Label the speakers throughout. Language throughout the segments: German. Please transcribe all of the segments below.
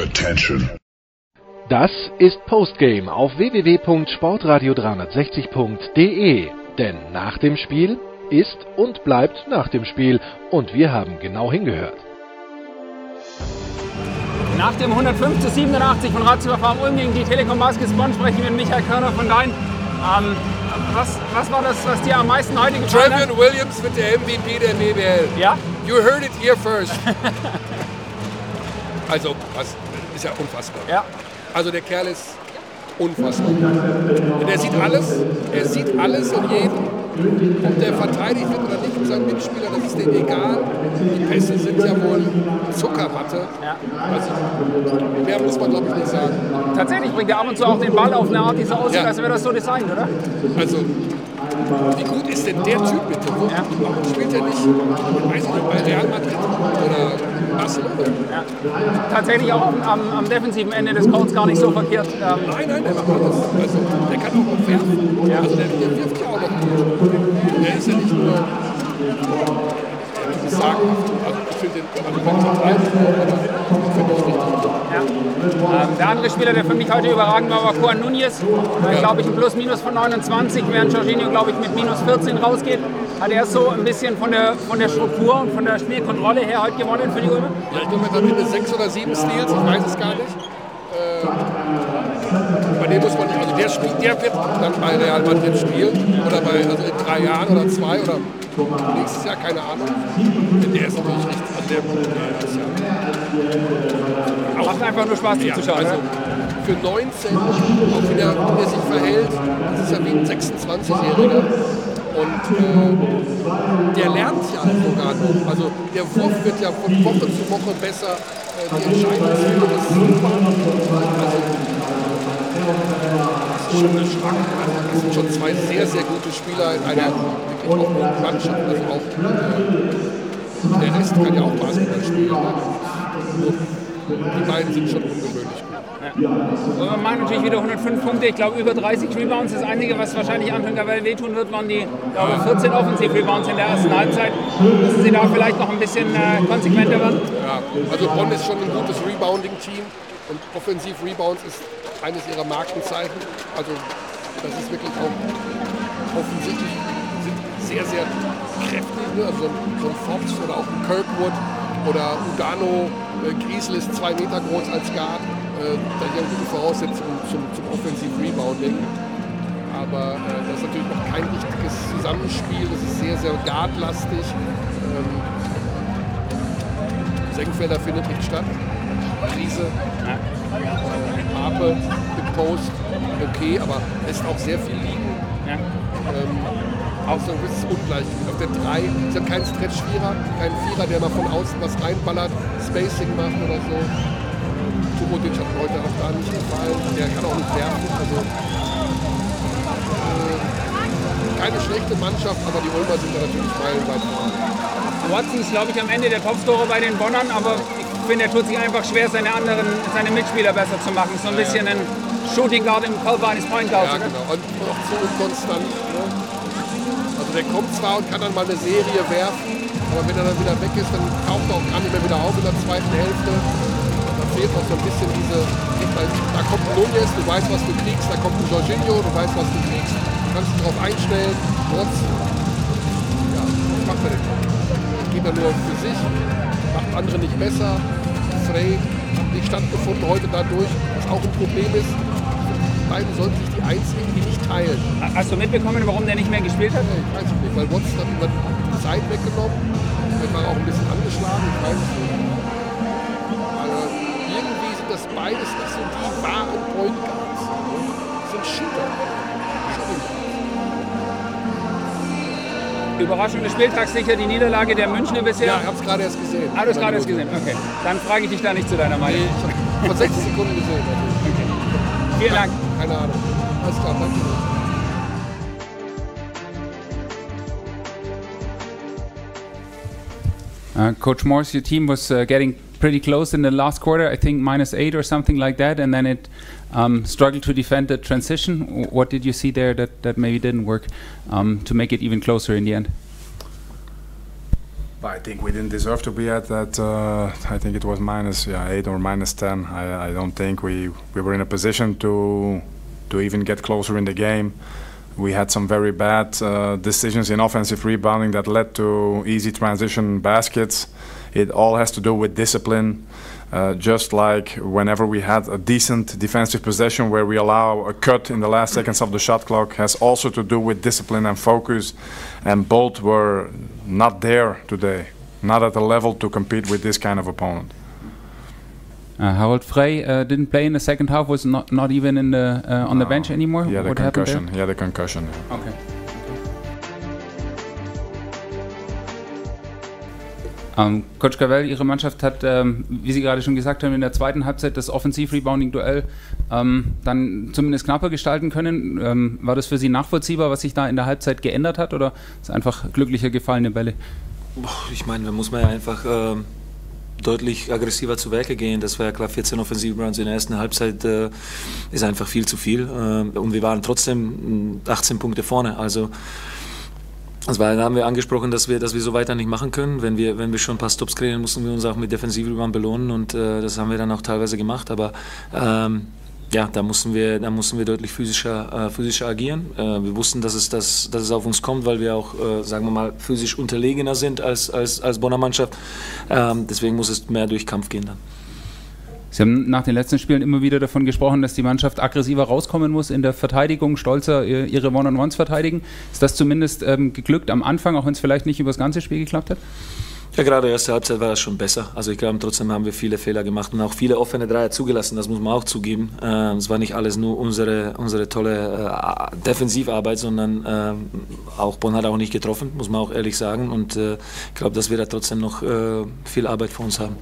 Speaker 1: Attention.
Speaker 2: Das ist Postgame auf www.sportradio360.de. Denn nach dem Spiel ist und bleibt nach dem Spiel. Und wir haben genau hingehört.
Speaker 3: Nach dem 105 zu 87 von Ratio Farm Ulm gegen die Telekom Basketball sprechen wir mit Michael Körner von Dein. Ähm, was, was war das, was dir am meisten heute gefallen hat?
Speaker 4: Trevion Williams wird der MVP der BBL.
Speaker 3: Ja?
Speaker 4: You heard it here first. also, was ist ja unfassbar.
Speaker 3: Ja.
Speaker 4: Also der Kerl ist unfassbar. Und er sieht alles, er sieht alles und jeden. Ob der verteidigt wird oder nicht mit seinen Mitspielern, das ist denen egal. Die Pässe sind ja wohl Zuckerwatte.
Speaker 3: Ja.
Speaker 4: Also, mehr muss man glaube ich nicht sagen.
Speaker 3: Tatsächlich bringt er ab und zu auch den Ball auf eine Art, die so aussieht,
Speaker 4: Ja.
Speaker 3: als wäre das so designt, oder?
Speaker 4: Also, wie gut ist denn der Typ bitte? Wo,
Speaker 3: Ja.
Speaker 4: Warum spielt er nicht, weiß ich nicht, bei Real Madrid oder Barcelona?
Speaker 3: Ja. Tatsächlich auch am, am, am defensiven Ende des Codes gar nicht so verkehrt. Ähm,
Speaker 4: Nein, nein, der macht alles. Also, der kann auch noch werfen. Also, der, der wirft ja auch noch gut. Der ist ja nicht nur. Sagen, also ich finde den also zum Teil, aber finde ich richtig gut.
Speaker 3: Ja. Ähm, der andere Spieler, der für mich heute überragend war, war Juan Nunez.
Speaker 4: Ja.
Speaker 3: Glaube ich, ein Plus-Minus von 29, während Jorginho, glaube ich, mit minus 14 rausgeht. Hat er so ein bisschen von der, von der Struktur und von der Spielkontrolle her heute gewonnen für die Ulmer?
Speaker 4: Ja, ich glaube, mit am Ende sechs oder sieben Steals, ich weiß es gar nicht. Äh, dem muss man nicht, also der, spielt, der wird dann bei Real Madrid spielen. Oder bei, also in drei Jahren oder zwei oder nächstes Jahr, keine Ahnung. Der ist natürlich richtig, also der, der ist ja
Speaker 3: Macht einfach nur Spaß
Speaker 4: Ja,
Speaker 3: zuzuschauen.
Speaker 4: also
Speaker 3: oder?
Speaker 4: für 19, auch wie der, wie der sich verhält, das ist ja wie ein 26-Jähriger. Und äh, der lernt ja sogar noch. Also der Wurf wird ja von Woche zu Woche besser. Äh, die Entscheidungsfindung ist super. Also, eine starke. Also, das sind schon zwei sehr, sehr gute Spieler in einer wirklich guten Mannschaft. Also auch, der Rest kann ja auch Basketball spielen. Die beiden sind schon ungewöhnlich gut.
Speaker 3: Wir machen natürlich wieder 105 Punkte. Ich glaube, über 30 Rebounds. Das Einzige, was wahrscheinlich Anton Gavel wehtun wird, waren die glaube, 14 Offensiv-Rebounds in der ersten Halbzeit. Müssen Sie da vielleicht noch ein bisschen äh, konsequenter werden?
Speaker 4: Ja, also Bonn ist schon ein gutes Rebounding-Team und Offensiv-Rebounds ist eines ihrer Markenzeichen. Also das ist wirklich auch offensichtlich sind sehr, sehr kräftig. Ne? Also so ein, Fox oder auch ein Kirkwood oder Udano, äh, Griesel ist zwei Meter groß als Guard. Äh, da haben gute Voraussetzungen zum, zum Offensiv-Rebounding. Aber äh, das ist natürlich noch kein richtiges Zusammenspiel. Das ist sehr, sehr guardlastig. Ähm, Senkfelder findet nicht statt. Krise. Harpe mit Post. Okay, aber lässt auch sehr viel liegen.
Speaker 3: Ja.
Speaker 4: Ähm, auch so ein gewisses Ungleichgewicht. Auf der 3 ist ja kein Stretch-Vierer, kein Vierer, der mal von außen was reinballert, Spacing macht oder so. Turotic hat heute auch da nicht gefallen. Der kann auch nicht werfen. Also, äh, keine schlechte Mannschaft, aber die Ulmer sind da natürlich meilenweit vorne.
Speaker 3: Watson ist, glaube ich, am Ende der Topscorer bei den Bonnern, aber ich finde, er tut sich einfach schwer, seine anderen, seine Mitspieler besser zu machen. So ein bisschen ein Shooting Guard im Körper eines Point Guards,
Speaker 4: Ja,
Speaker 3: oder?
Speaker 4: genau. Und auch so unkonstant. Ne? Also der kommt zwar und kann dann mal eine Serie werfen, aber wenn er dann wieder weg ist, dann taucht er auch gar nicht mehr wieder auf in der zweiten Hälfte. Da fehlt noch so ein bisschen diese, da kommt ein Nunez, du weißt, was du kriegst, da kommt ein Jorginho, du weißt, was du kriegst, du kannst dich darauf einstellen, trotz, ja, was macht er denn? Geht er nur für sich, andere nicht besser. Frey hat nicht stattgefunden heute dadurch, was auch ein Problem ist. Die beiden sollten sich die Eins irgendwie nicht teilen.
Speaker 3: Hast du mitbekommen, warum der nicht mehr gespielt hat?
Speaker 4: Ich weiß nicht, weil Watson hat immer die Zeit weggenommen. Der war auch ein bisschen angeschlagen, ich weiß es nicht. Aber irgendwie sind das beides nicht so die wahren Point
Speaker 3: Überraschung des Spieltags sicher die Niederlage der Münchner bisher.
Speaker 4: Ja, ich habe es gerade erst gesehen.
Speaker 3: Ah, du hast gerade erst gesehen. Okay. Dann frage ich dich da nicht zu deiner Meinung.
Speaker 4: Nee, ich habe vor 60 Sekunden gesehen. Also,
Speaker 3: Vielen Dank.
Speaker 4: keine Ahnung. Alles klar, danke.
Speaker 5: Uh, Coach Morse, your team was uh, getting pretty close in the last quarter, I think minus eight or something like that, and then it um, struggled to defend the transition. What did you see there that, that maybe didn't work um, to make it even closer in the end?
Speaker 1: I think we didn't deserve to be at that. Uh, I think it was minus yeah, eight or minus ten. I, I don't think we, we were in a position to to even get closer in the game. We had some very bad uh, decisions in offensive rebounding that led to easy transition baskets. It all has to do with discipline. Uh, just like whenever we had a decent defensive possession where we allow a cut in the last seconds of the shot clock has also to do with discipline and focus and both were not there today not at the level to compete with this kind of opponent.
Speaker 5: Uh, Harold Frey uh, didn't play in the second half was not not even in the uh, on no. the bench anymore?
Speaker 1: Yeah the what concussion. Yeah the concussion.
Speaker 5: Okay Ähm, Coach Cavell, Ihre Mannschaft hat, ähm, wie Sie gerade schon gesagt haben, in der zweiten Halbzeit das Offensiv-Rebounding-Duell ähm, dann zumindest knapper gestalten können. Ähm, war das für Sie nachvollziehbar, was sich da in der Halbzeit geändert hat oder ist einfach glücklicher gefallene Bälle?
Speaker 6: Ich meine, da muss man ja einfach äh, deutlich aggressiver zu Werke gehen. Das war ja klar, 14 Offensiv-Rebounds in der ersten Halbzeit äh, ist einfach viel zu viel. Äh, und wir waren trotzdem 18 hm, Punkte vorne. Also also da haben wir angesprochen, dass wir, dass wir so weiter nicht machen können. Wenn wir, wenn wir schon ein paar Stops kriegen, mussten wir uns auch mit Defensivrebound belohnen und äh, das haben wir dann auch teilweise gemacht. Aber ähm, ja, da mussten wir, da mussten wir deutlich physischer, äh, physischer agieren. Äh, wir wussten, dass es, dass, dass es auf uns kommt, weil wir auch, äh, sagen wir mal, physisch unterlegener sind als, als, als Bonner Mannschaft. Ähm, deswegen muss es mehr durch Kampf gehen dann.
Speaker 5: Sie haben nach den letzten Spielen immer wieder davon gesprochen, dass die Mannschaft aggressiver rauskommen muss in der Verteidigung, stolzer ihre One-on-Ones verteidigen. Ist das zumindest ähm, geglückt am Anfang, auch wenn es vielleicht nicht über das ganze Spiel geklappt hat?
Speaker 6: Ja, gerade erste Halbzeit war das schon besser. Also ich glaube, trotzdem haben wir viele Fehler gemacht und auch viele offene Dreier zugelassen, das muss man auch zugeben. Äh, es war nicht alles nur unsere, unsere tolle äh, Defensivarbeit, sondern äh, auch Bonn hat auch nicht getroffen, muss man auch ehrlich sagen. Und äh, ich glaube, dass wir da trotzdem noch äh, viel Arbeit vor uns haben.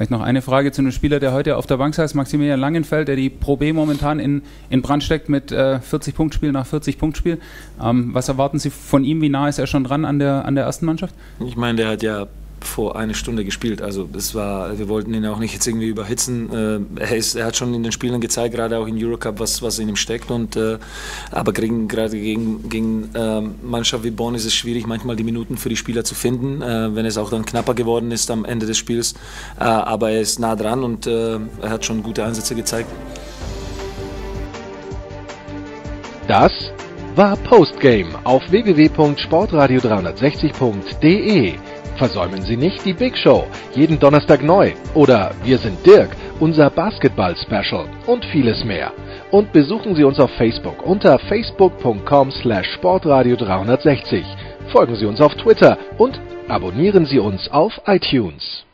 Speaker 5: Vielleicht noch eine Frage zu einem Spieler, der heute auf der Bank saß, Maximilian Langenfeld, der die Pro B momentan in, in Brand steckt mit äh, 40 Punktspiel nach 40 Punktspiel. Ähm, was erwarten Sie von ihm? Wie nah ist er schon dran an der, an der ersten Mannschaft?
Speaker 6: Ich meine, der hat ja vor einer Stunde gespielt. Also das war, wir wollten ihn auch nicht jetzt irgendwie überhitzen. Äh, er, ist, er hat schon in den Spielen gezeigt, gerade auch in Eurocup, was, was in ihm steckt. Und, äh, aber gegen, gerade gegen, gegen äh, Mannschaft wie Bonn ist es schwierig, manchmal die Minuten für die Spieler zu finden, äh, wenn es auch dann knapper geworden ist am Ende des Spiels. Aber er ist nah dran und er hat schon gute Einsätze gezeigt.
Speaker 2: Das war Postgame auf www.sportradio360.de. Versäumen Sie nicht die Big Show, jeden Donnerstag neu. Oder Wir sind Dirk, unser Basketball-Special und vieles mehr. Und besuchen Sie uns auf Facebook unter facebook.com slash sportradio360. Folgen Sie uns auf Twitter und abonnieren Sie uns auf iTunes.